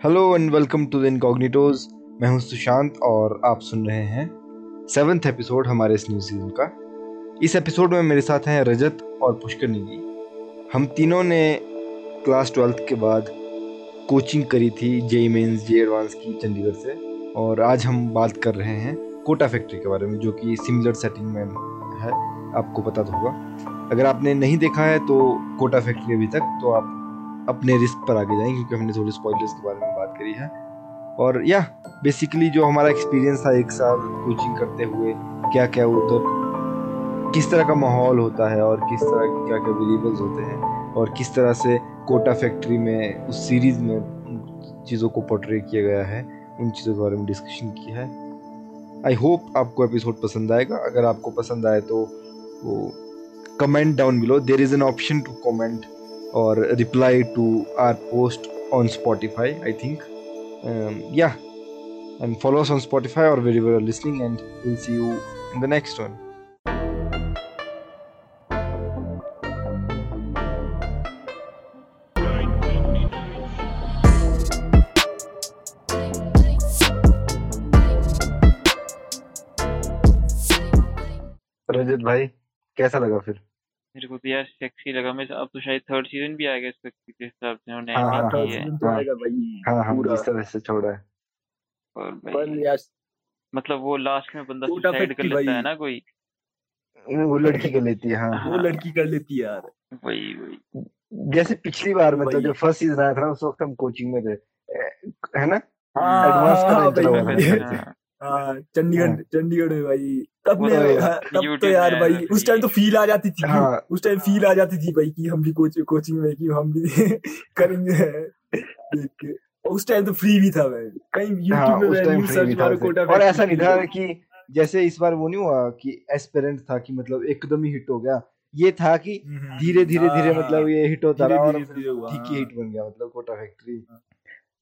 Hello and welcome to the incognitos मैं हूँ सुशांत और आप सुन रहे हैं सेवन्थ एपिसोड हमारे इस न्यू सीज़न का। इस एपिसोड में मेरे साथ हैं रजत और पुष्कर निधि। हम तीनों ने क्लास ट्वेल्थ के बाद कोचिंग करी थी जे मेन्स जे एडवांस की चंडीगढ़ से। और आज हम बात कर रहे हैं कोटा फैक्ट्री के बारे में, जो कि सिमिलर सेटिंग में है। आपको पता तो होगा। अगर आपने नहीं देखा है तो कोटा फैक्ट्री अभी तक तो आप अपने रिस्क पर आगे जाएँ, क्योंकि हमने थोड़ी स्पॉयलर्स के बारे में करी है। और या बेसिकली जो हमारा एक्सपीरियंस था एक साल कोचिंग करते हुए क्या क्या उधर किस तरह का माहौल होता है और किस तरह के क्या क्या वेरिएबल्स होते हैं और किस तरह से कोटा फैक्ट्री में, उस सीरीज़ में चीज़ों को पोर्ट्रे किया गया है, उन चीज़ों के बारे में डिस्कशन किया है। आई होप आपको एपिसोड पसंद आएगा। अगर आपको पसंद आए तो वो comment down below there is an option to comment और reply to our post on Spotify I think. Um, yeah, and follow us on Spotify or wherever you're listening, and we'll see you in the next one. Rajat भाई कैसा लगा फिर मेरे को तो यार sexy लगा। मैं अब तो शायद थर्ड सीज़न भी आएगा इसका के हिसाब से उन्होंने हाँ, हाँ, की सीज़न तो हाँ। आएगा भाई हाँ हम पूरा। जिस तरह से छोड़ा है। और पर यार मतलब वो लास्ट में बंदा सुसाइड कर लेता है ना कोई? वो लड़की कर लेती है हाँ वो हाँ। लड़की कर लेती है यार। वही वही। जैसे पिछली बार मतलब वही। जब फ़र्स्ट सीज़न आया था उस वक्त हम कोचिंग में थे। है ना? हाँ, एडवांस हाँ। था हाँ, हाँ चंडीगढ़ चंडीगढ़ में भाई तब ने तो हाँ, तब तो यार भाई उस टाइम तो फील आ जाती थी। हाँ। उस टाइम फील आ जाती थी भाई कि हम भी कोच कोचिंग में कि हम भी करेंगे। देख उस टाइम तो फ्री भी था भाई कहीं हाँ यूट्यूब में सर्च मारो कोटा और ऐसा नहीं था कि जैसे इस बार वो नहीं हुआ कि एस्पिरेंट था कि मतलब एकदम ही हिट हो गया। ये था कि हम्म, धीरे धीरे हाँ, धीरे हाँ, मतलब ये हिट होता रहा और ठीक ही हाँ। हिट बन गया मतलब कोटा फैक्ट्री हाँ।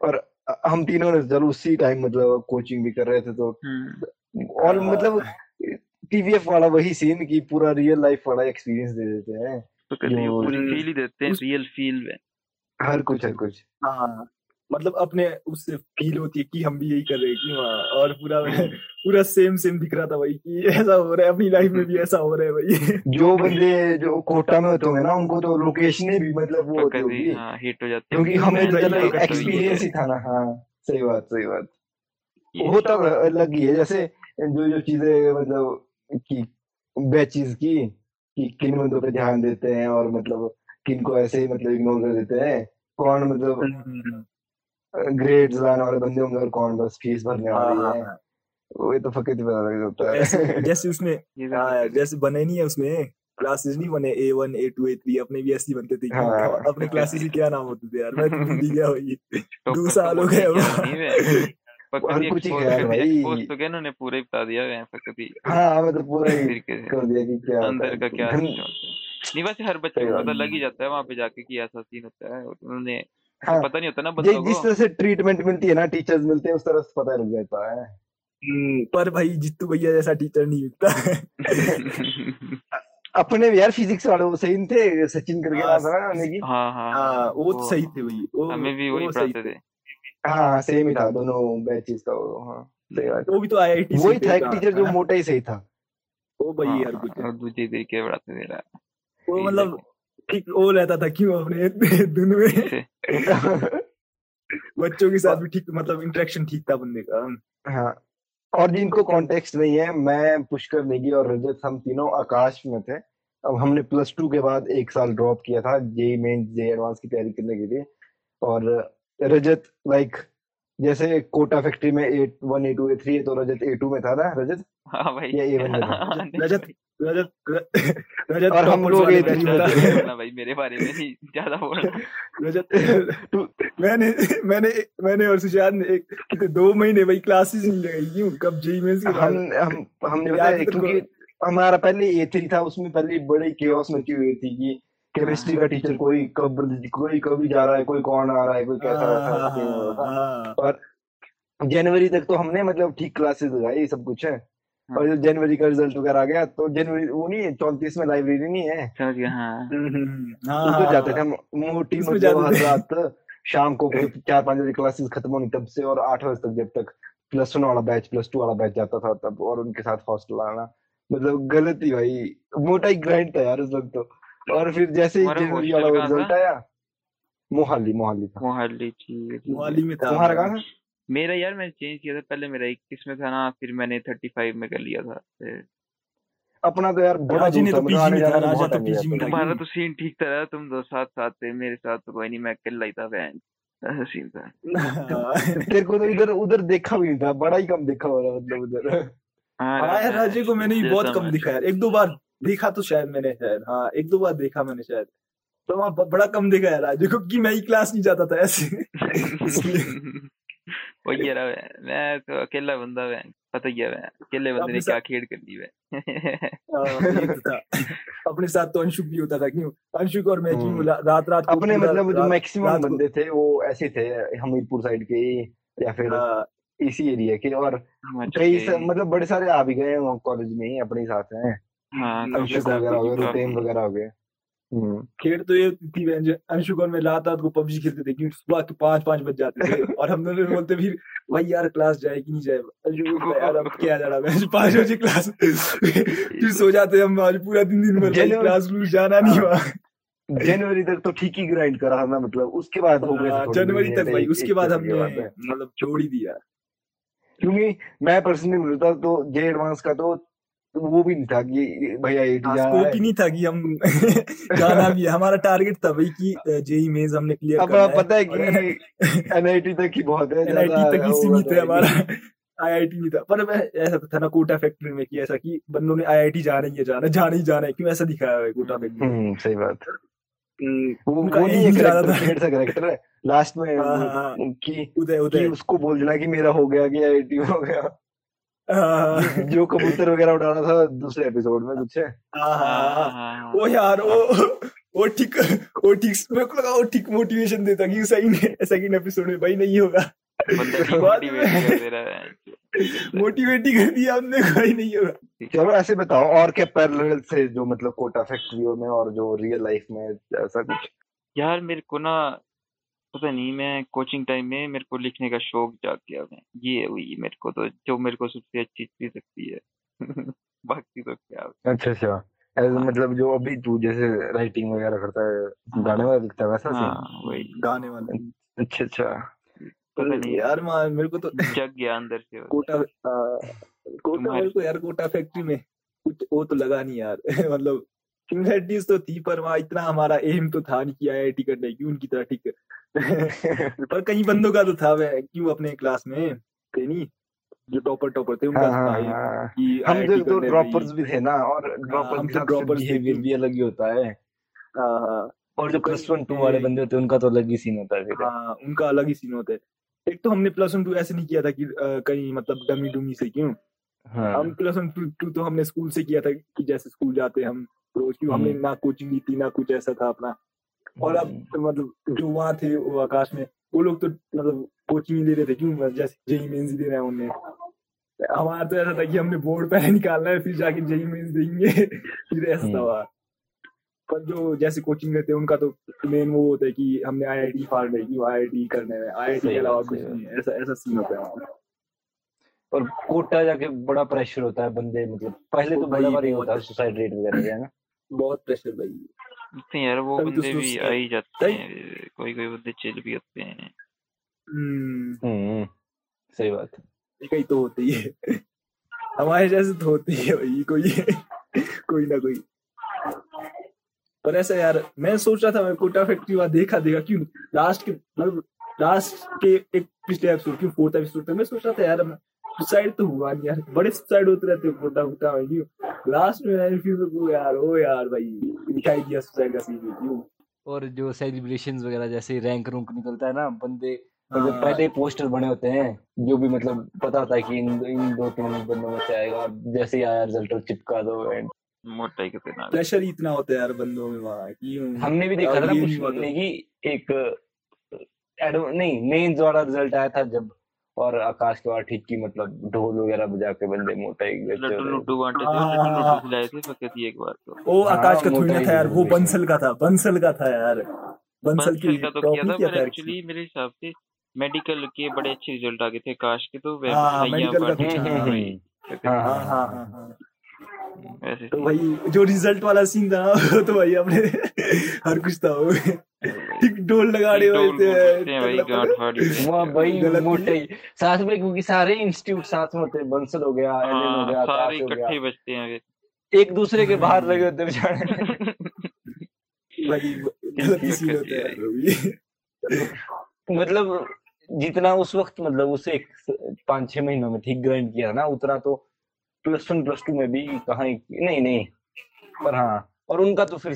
और हम तीनों ने जल उसी टाइम मतलब कोचिंग भी कर रहे थे तो हम्म, और। मतलब टीवीएफ वाला वही सीन की पूरा रियल लाइफ वाला एक्सपीरियंस दे देते हैं। तो कहते हैं पूरी फील ही देते हैं रियल फील में। हर कुछ हर कुछ। हाँ। मतलब अपने उससे फील होती है कि हम भी यही कर रहे हैं कि वहाँ और पूरा पूरा सेम सेम दिख रहा था भाई कि ऐसा हो रहा है अपनी लाइफ में भी ऐसा हो रहा है भाई। जो बंदे जो कोटा में होते होंगे ना उनको तो लोकेशन भी मतलब वो तो होती होगी। हाँ हिट हो जाती है क्योंकि हमें तो तो तो एक्सपीरियंस ही था ना हाँ सही बात सही बात। ये होता अलग ही है जैसे जो जो चीज़ें मतलब की बैचेस की कि किन बंदों पे ध्यान देते हैं और मतलब किन को ऐसे ही मतलब इग्नोर कर देते हैं कौन मतलब ग्रेड्स लाने वाले बंदे होंगे और कौन बस फ़ीस भरने हाँ, वाले हाँ, हैं हाँ। वो ये तो फकत ही पता लग जाता है ऐसे जैसे उसमें तो हाँ, जैसे बने नहीं है उसमें क्लासेस नहीं बने A one A two A three अपने भी ऐसे ही बनते थे हाँ। अपने क्लासेस ही क्या नाम होते थे यार मैं तो भूल ही गया वही दो तो साल हो गए फकत हर कुछ ही दिया भाई। expose तो क्या इन्होंने पूरा ही बता दिया है फकत ही मतलब पूरा ही कर दिया कि क्या अंदर का क्या। नहीं वैसे हर बच्चे को पता लग ही जाता है वहाँ पे जाके कि ऐसा सीन होता है और उन्होंने हाँ, पता नहीं होता ना जि- बंदों जिस तरह से ट्रीटमेंट मिलती है ना टीचर्स मिलते हैं उस तरह से पता लग जाता है। हम्म, पर भाई जित्तू भैया जैसा टीचर नहीं मिलता अपने यार फिजिक्स वाले वो सही थे सचिन करके हाँ, नाम था ना उन्हें की। हाँ हाँ हाँ। वो तो सही थे वही वो हमें भी वही पढ़ाते थे। हाँ सेम ही था दोनों बैचेस का वो हाँ वो भी तो आईआईटी वही था एक टीचर जो मोटा ही सही था। वो भाई हाँ, हर कुछ। दूसरे तरीके पढ़ाते थे वो मतलब ठीक वो रहता था क्यों अपने दिन में बच्चों के साथ भी ठीक मतलब इंटरेक्शन ठीक था बंदे का। हाँ और जिनको कॉन्टेक्स्ट नहीं है मैं पुष्कर नेगी और रजत हम तीनों आकाश में थे। अब हमने प्लस टू के बाद एक साल ड्रॉप किया था जे मेन जे एडवांस की तैयारी करने के लिए। और रजत लाइक जैसे कोटा फैक्ट्री में A one A two A three तो रजत ए टू में था ना रजत? हाँ भाई। ये A1 में था। रजत रजत रजत और हम लोग में था। भाई मेरे बारे में नहीं ज़्यादा बोलना। रजत मैंने मैंने मैंने और ने एक कितने दो महीने भाई क्लासेस नहीं लगाई क्यों? कब मेंस के हम हम हमने बताया है? क्योंकि हमारा पहले ए थ्री था उसमें पहले बड़ी केओस मची हुई थी कि केमिस्ट्री का टीचर कोई कब कोई कभी जा रहा है कोई कौन आ रहा है कोई कैसा हाँ, हाँ, हो रहा था। हाँ, और जनवरी तक तो हमने मतलब ठीक क्लासेस लगाई सब कुछ है। हाँ। और जब जनवरी का रिज़ल्ट वगैरह आ गया तो जनवरी वो नहीं है चौंतीस में लाइब्रेरी नहीं है। हाँ। हाँ, हाँ, जाते थे हम मोटी मतलब थे। शाम को चार पाँच बजे क्लासेस खत्म होनी तब से और आठ बजे तक जब तक प्लस वन वाला बैच प्लस टू वाला बैच जाता था तब और उनके साथ हॉस्टल आना। मतलब गलत ही भाई मोटा ही ग्राइंड था यार उस वक्त तो। और फिर जैसे ही जनवरी वाला रिज़ल्ट था? आया मोहाली मोहाली था। मोहाली ठीक मोहाली में था तुम्हारा कहाँ था? मेरा यार मैंने चेंज किया था पहले मेरा इक्कीस में था ना फिर मैंने थर्टी फाइव में कर लिया था अपना तो यार बड़ा दूर ने तो मतलब आने में था, राजा तो PG में था। तुम्हारा तो सीन ठीक था यार, तुम दो साथ साथ थे मेरे साथ तो कोई नहीं मैं अकेला ही था बहन। सीन था था। तेरे को तो इधर उधर देखा भी नहीं था बड़ा ही कम देखा हो रहा मतलब उधर। हाँ हाँ यार राजे को मैंने भी बहुत कम मैं- देखा यार एक दो बार। देखा तो शायद मैंने शायद। हाँ एक दो बार देखा मैंने शायद। तो वहाँ बड़ा कम देखा है राजे को कि मैं ही क्लास नहीं जाता था ऐसे। इसलिए। वही यार मैं। तो अकेला बंदा है पता ही है मैं अकेले बंदे ने क्या खेड़ कर दी है। हाँ, तो अपने साथ तो अंशुक भी होता था क्यों? अंशुक और मैं क्यों? हम्म। रात रात अपने मतलब जो मैक्सिमम बंदे थे वो ऐसे थे हमीरपुर साइड के या फिर हाँ, इसी एरिया के। और कई मतलब बड़े सारे आ भी गए कॉलेज में ही अपने ही साथ हैं। हाँ अपने अंशुक साथ वगैरह हो गए काफी- रुतेन वगैरह हो गए। हम्म। खेल तो ये थी जो मैं को पबजी खेलते थे क्योंकि सुबह पाँच पाँच बज जाते थे और हम दोनों बोलते फिर भाई यार क्लास जाए कि नहीं जाए यार अब क्या जाना मैं पाँच बजे क्लास फिर सो जाते हम आज पूरा दिन दिन भर क्लास जाना नहीं हुआ जनवरी तक तो ठीक ही ग्राइंड करा ना मतलब उसके बाद हो थे हाँ, जनवरी तक भाई उसके बाद हमने मतलब छोड़ ही दिया। क्योंकि मैं पर्सनली मिलता तो जे एडवांस का तो वो भी नहीं था कि भैया एटी जा रहा स्कोप ही। नहीं था कि हम जाना भी है। हमारा टारगेट था भाई कि जेई मेंस हमने क्लियर अब करना है। पता है कि एनआईटी तक ही बहुत है एनआईटी तक ही सीमित है हमारा। आईआईटी नहीं था। पर मैं ऐसा था ना कोटा फैक्ट्री में कि ऐसा कि बंदों ने आईआईटी जाना ही है जाना जाना ही जाना है। क्यों ऐसा दिखाया है कोटा फैक्ट्री में? हम्म सही बात। वो नहीं है ही करेक्टर सा करेक्टर है। लास्ट में हाँ, हाँ, हाँ। कि उदय कि उदय। उसको बोल देना कि मेरा हो गया कि आईआईटी हो गया हाँ, हाँ, जो कबूतर वगैरह उड़ाना था दूसरे एपिसोड में कुछ है। हाँ, हाँ, हाँ। हाँ वो यार वो वो ठीक वो ठीक मेरे को लगा वो ठीक मोटिवेशन देता कि सही ने सेकंड एपिसोड में भाई नहीं होगा। बंदा बाद डिमोटिवेट में- कर दे रहा है। मोटिवेट ही कर दिया हमने भाई नहीं होगा। चलो ऐसे बताओ और क्या पैरेलल से जो मतलब कोटा फैक्ट्रियों में और जो रियल लाइफ में ऐसा कुछ? यार मेरे को ना पता नहीं मैं कोचिंग टाइम में मेरे को लिखने का शौक जाग गया मैं। ये हुई मेरे को तो जो मेरे को सबसे अच्छी चीज़ लगती है। बाकी तो क्या अच्छा अच्छा। ऐसे हाँ। मतलब जो अभी तू जैसे राइटिंग वगैरह करता है गाने वगैरह लिखता है वैसा हाँ वही। गाने वाले। अच्छा अच्छा। पता नहीं। यार मान मेरे को तो जग गया अंदर से वो। कोटा आ, कोटा तुम्हारे- मेरे को यार कोटा फैक्ट्री में कुछ वो तो लगा नहीं यार। मतलब सिमिलैरिटीज तो थी पर वहाँ इतना हमारा एम तो था नहीं कि आईआईटी करने की उनकी तरह ठीक पर कई बंदों का तो था वह क्यों अपने क्लास में? थे नहीं। जो टॉपर टॉपर थे उनका हाँ हाँ हाँ। कि हम जो तो ड्रॉपर्स भी थे ना और ड्रॉपर्स हम के तो थे। बिहेवियर भी अलग ही होता है। हाँ हाँ। और जो प्लस वन टू वाले बंदे होते हैं उनका तो अलग ही सीन होता है हाँ उनका अलग ही सीन होता। है एक तो हमने प्लस वन टू ऐसे नहीं किया था कि कहीं मतलब डमी डुमी से क्यों? हाँ। हम प्लस वन टू तो हमने स्कूल से किया था कि जैसे स्कूल जाते हम रोज क्यों हमने हम्म। ना कोचिंग ली थी ना कुछ ऐसा था अपना। और अब तो मतलब जो वहाँ थे वो आकाश में वो लोग तो मतलब कोचिंग ले रहे थे क्यों? जैसे जेई मेंस दे रहे हैं उन्हें। हमारा तो ऐसा था कि हमने बोर्ड पहले निकालना है फिर जाके जेई मेंस देंगे। फिर ऐसा था हम्म। वहाँ। पर जो जैसे कोचिंग लेते हैं उनका तो मेन वो होता है कि हमने आईआईटी फाड़ रही कि आईआईटी करने में आई आई टी के अलावा कुछ नहीं ऐसा ऐसा सीन होता है और कोटा जाके बड़ा प्रेशर होता है बंदे मतलब पहले तो बड़ा बहुत होता है सुसाइड रेट वगैरह है ना? बहुत प्रेशर भाई। इतने यार वो तो बंदे भी आ ही। जाते हैं कोई कोई बंदे चिल भी होते हैं। हम्म। हम्म सही बात। कहीं तो होती है। हमारे जैसे तो होती है भाई कोई कोई ना कोई। पर ऐसा यार मैं सोच रहा था मैं कोटा फैक्ट्री वहाँ देखा देखा क्यों? लास्ट के मतलब लास्ट के एक पिछले एपिसोड क्यों फोर्थ एपिसोड तक मैं सोच रहा था यार सुसाइड तो हुआ नहीं यार। बड़े सुसाइड होते रहते हैं कोटा कोटा में क्यों? लास्ट में यार फिर को यार ओ यार भाई दिखाई दिया सुसाइड का सीन क्यों? और जो सेलिब्रेशंस वगैरह जैसे रैंक रूंक निकलता है ना बंदे हाँ। मतलब पहले पोस्टर बने होते हैं जो भी मतलब पता होता है कि इन इन दो तीन बंदों में से आएगा जैसे ही आया रिज़ल्ट चिपका दो एंड मोटाई के ना प्रेशर इतना होता है यार बंदों में वहाँ क्यों? हमने भी देखा था ना कुछ महीने की एक एडो नहीं मेंस वाला रिज़ल्ट आया था जब और आकाश के बाद ठीक की मतलब ढोल वगैरह बजा के बंदे मोटा एक लड्डू लेक्चर लड्डू बांटे थे हाँ, लड्डू हाँ। खिलाए थे फकत एक बार तो। ओ हाँ, आकाश का थोड़ी था यार वो बंसल का था बंसल का था यार। बंसल की का तो किया था किया पर एक्चुअली मेरे हिसाब से मेडिकल के बड़े अच्छे रिज़ल्ट आ गए थे काश के तो वे हाँ, का हाँ, हाँ, हाँ हाँ हाँ। हाँ तो। भाई जो रिज़ल्ट वाला सीन था तो भाई अपने हर कुछ था वो ठीक डोल लगाने डोल वाले बोलते हैं भाई मोटे। साथ में क्योंकि सारे इंस्टीट्यूट साथ में होते हैं बंसल हो गया एलएन हो हाँ गया सारे इकट्ठे बचते हैं एक दूसरे के बाहर लगे होते हैं बेचारे। भाई गलत ही होता है। मतलब जितना उस वक्त मतलब उसे एक पाँच छह महीनों में ठीक ग्राइंड किया ना उतना तो प्लस वन प्लस टू में भी कहा नहीं नहीं। पर हाँ और उनका तो फिर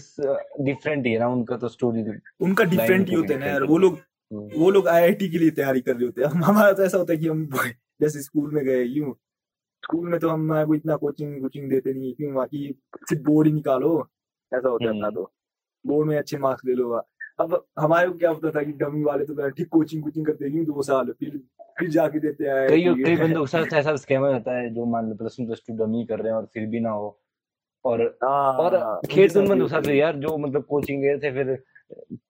डिफरेंट ही है ना उनका तो स्टोरी उनका डिफरेंट ही तो होता है ना यार वो लोग हम्म। वो लोग आईआईटी के लिए तैयारी कर रहे होते हैं। हमारा तो ऐसा होता है कि हम जैसे स्कूल में गए यूँ। स्कूल में तो हम को इतना कोचिंग कोचिंग देते नहीं क्यों? बाकी सिर्फ़ बोर्ड ही निकालो। ऐसा होता है अपना हम्म। तो। बोर्ड में अच्छे मार्क्स ले लो। अब हमारे को क्या होता था कि डमी वाले तो ठीक कोचिंग कोचिंग करते हैं दो साल फिर फिर जाके देते हैं कई कई बंदों के साथ ऐसा स्कैम होता है जो मान लो plus one plus two dummy कर रहे हैं और फिर भी ना हो। और हाँ, और हाँ, खेत उनके उन साथ बंदों भी के साथ होता है। यार जो मतलब कोचिंग गए थे फिर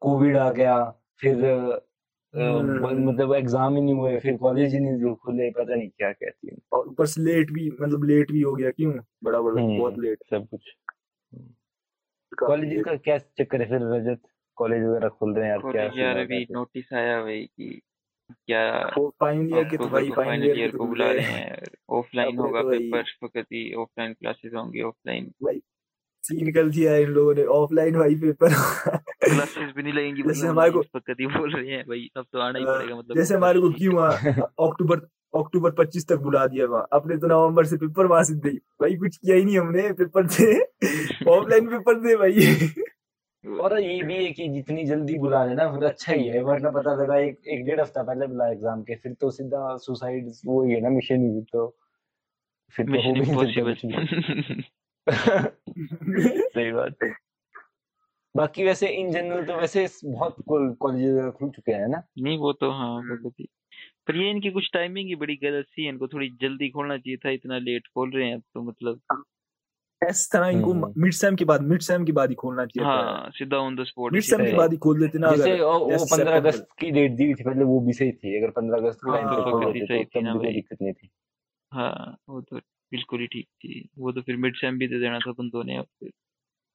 कोविड आ गया फिर हम्म। मतलब एग्ज़ाम ही नहीं हुए फिर कॉलेज ही नहीं खुले पता नहीं क्या क्या थी और ऊपर से लेट भी मतलब लेट भी हो गया क्यों बड़ा बड़ा हम्म। बहुत लेट सब कुछ कॉलेज का क्या चक्कर है फिर रजत कॉलेज वगैरह खुल रहे हैं यार क्या कॉलेज यार सीन अभी नोटिस आया भाई कि क्या फाइनल ईयर के तो भाई फाइनल ईयर के बुला रहे हैं। ऑफलाइन होगा पेपर फकत ही ऑफलाइन क्लासेस होंगी ऑफलाइन सीन निकल दिया है इन लोगों ने ऑफलाइन भाई पेपर क्लासेस भी नहीं लगेंगी जैसे हमारे को- फकत ही बोल रहे हैं भाई अब तो आना ही हाँ, पड़ेगा मतलब जैसे हमारे को क्यों अक्टूबर अक्टूबर 25 तक बुला दिया वहाँ? अपने तो नवंबर से पेपर वहाँ से दी। भाई कुछ किया ही नहीं हमने पेपर थे ऑफलाइन पेपर थे भाई। और ये भी है कि जितनी जल्दी बुला लेना फिर अच्छा ही है वरना पता लगा एक एक डेढ़ हफ़्ता पहले बुला एग्ज़ाम के फिर तो सीधा सुसाइड वो ही है ना मिशन ही तो फिर तो मिशन इम्पॉसिबल सही बात है। बाकी वैसे इन जनरल तो वैसे बहुत कॉलेज खुल चुके हैं ना? नहीं वो तो हाँ ही पर ये इनकी कुछ टाइमिंग ही बड़ी गलत सी है इनको थोड़ी जल्दी खोलना चाहिए था इतना लेट खोल रहे हैं तो मतलब। इस तरह इनको हम्म। मिड सेम के बाद मिड सेम के बाद ही खोलना चाहिए हाँ सीधा on the spot mid sem के बाद ही खोल देते ना जैसे अगर वो- वो जैसे पंद्रह सितंबर- अगस्त की डेट दी थी पहले वो भी सही थी। अगर पंद्रह अगस्त को हाँ, टाइम पे तो खोल देते सही तो थी तब ना भी भाई। दिक्कत नहीं थी। हाँ वो तो बिल्कुल ही ठीक थी। वो तो फिर मिड सेम भी दे देना था बंदों ने। अब फिर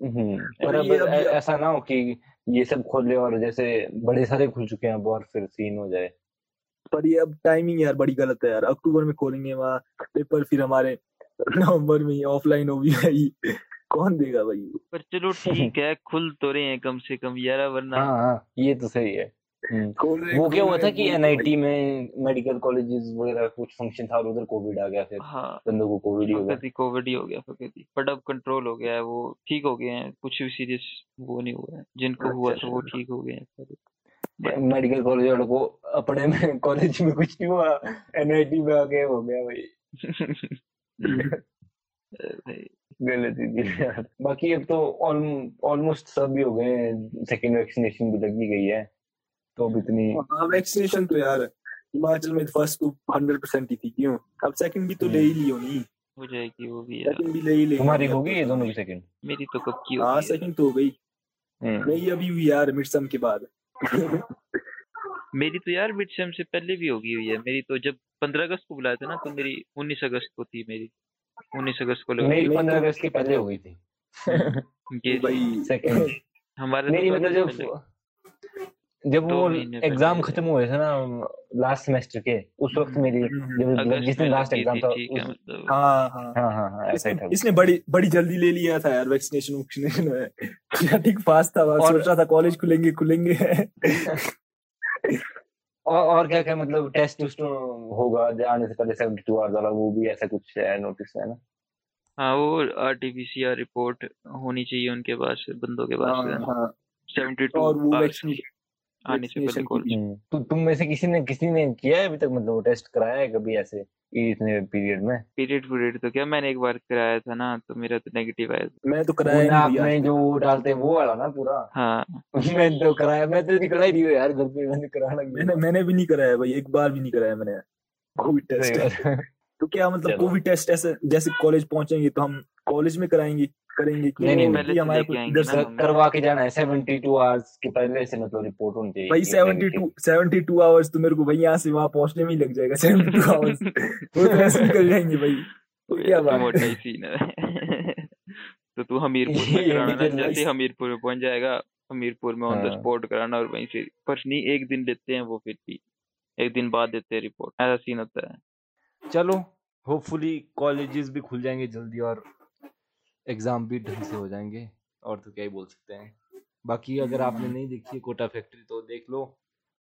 हम्म, पर अब ऐसा ना हो कि ये सब खोले और जैसे बड़े सारे खुल चुके हैं अब और फिर सीन हो जाए। पर ये अब टाइमिंग यार बड़ी गलत है यार। अक्टूबर में खोलेंगे वहाँ पेपर फिर हमारे नवंबर में ही ऑफलाइन हो भी भाई। कौन देगा भाई? पर चलो ठीक है खुल तो रहे हैं कम से कम यार वरना हाँ हाँ ये तो सही है। हम्म। वो क्या हुआ था कि एनआईटी में मेडिकल कॉलेजेस वगैरह कुछ फ़ंक्शन था और उधर कोविड आ गया फिर। हाँ। बंदों को कोविड ही हो गया। कोविड ही हो गया फकत बट अब कंट्रोल हो गया है वो ठीक हो गए हैं कुछ भी सीरियस वो नहीं हुआ है। जिनको हुआ था वो ठीक हो गए हैं सारे। मेडिकल कॉलेज वालों को अपने में कॉलेज में कुछ नहीं हुआ एनआईटी में आके हो गया भाई। भाई, गलत ही थी यार। बाकी अब तो ऑलमोस्ट सब भी हो गए सेकेंड वैक्सीनेशन भी लगी गई है। तो अब इतनी हाँ वैक्सीनेशन तो यार हिमाचल में फ़र्स्ट तो हंड्रेड परसेंट ही थी। क्यों? अब सेकंड भी तो ले ही ली होनी हो जाएगी वो भी सेकंड भी ले ही ले तुम्हारी होगी ये दोनों की सेकेंड मेरी तो कब की हाँ सेकंड तो हो गई। नहीं अभी हुई यार मिड सम के बाद। मेरी तो यार मिड सेम से पहले भी होगी हुई है। मेरी तो जब पंद्रह अगस्त को बुलाया था ना तो मेरी उन्नीस अगस्त को थी मेरी। उन्नीस अगस्त को लगा। पंद्रह अगस्त की पहले हो गई थी। ये भाई हमारे मेरी तो मतलब जब जब वो एग्ज़ाम खत्म हुए थे ना लास्ट सेमेस्टर के उस वक्त मेरी जब अगस्त जिस दिन लास्ट एग्ज़ाम था है मतलब। हाँ हाँ। हाँ हाँ हाँ ऐसा ही था। इसने बड़ी बड़ी जल्दी ले लिया था यार वैक्सीनेशन वैक्सीनेशन में। ठीक फास्ट था और- सोच रहा था कॉलेज खुलेंगे खुलेंगे। और और क्या क्या मतलब टेस्ट उस्ट होगा आने से पहले सेवेंटी टू आवर्स वाला वो भी ऐसा कुछ है नोटिस है ना? हाँ वो आरटीपीसीआर रिपोर्ट होनी चाहिए उनके पास बंदों के पास हाँ, हाँ। सेवेंटी टू और वो वैक्सीन आने से पहले कॉल तो तुम में से किसी ने किसी ने किया है अभी तक? मतलब वो टेस्ट कराया है कभी ऐसे? इतने पीरियड में? पीरियड पीरियड तो क्या? मैंने एक बार कराया था ना तो मेरा तो नेगेटिव आया था। मैं तो कराया नहीं भैया जो डालते हैं वो वाला ना पूरा? हाँ। मैंने तो कराया मैं तो नहीं कराई हूँ यार घर पे मैंने कराना मैंने मैंने भी नहीं कराया भाई एक बार भी नहीं कराया मैंने। कोविड टेस्ट तो क्या मतलब कोविड टेस्ट ऐसे जैसे कॉलेज पहुँचेंगे तो हम कॉलेज में कराएँगे करेंगे कि नहीं, नहीं, पहले हमारे लेके को आएँगे इधर ना से हम। करवा के जाना है सेवेंटी टू आवर्स के पहले से मतलब रिपोर्ट होनी चाहिए भाई कि seventy negative। Two seventy two hours तो मेरे को भाई यहाँ से वहाँ पहुँचने में ही लग जाएगा सेवेंटी टू आवर्स वो तो ऐसे निकल जाएँगे भाई। तो क्या तो बात है। ही सीन है। तो तू हमीरपुर में कराना जैसे हमीरपुर में पहुँच जाएगा हमीरपुर में ऑन द। स्पॉट कराना और वहीं से पर नहीं एक दिन लेते हैं वो फिर भी। एक दिन बाद देते हैं रिपोर्ट ऐसा सीन होता है। चलो होपफुली कॉलेजेस भी खुल जाएँगे जल्दी और एग्ज़ाम भी ढंग से हो जाएँगे, और तो क्या ही बोल सकते हैं। बाकी अगर आपने नहीं देखी है कोटा फैक्ट्री तो देख लो।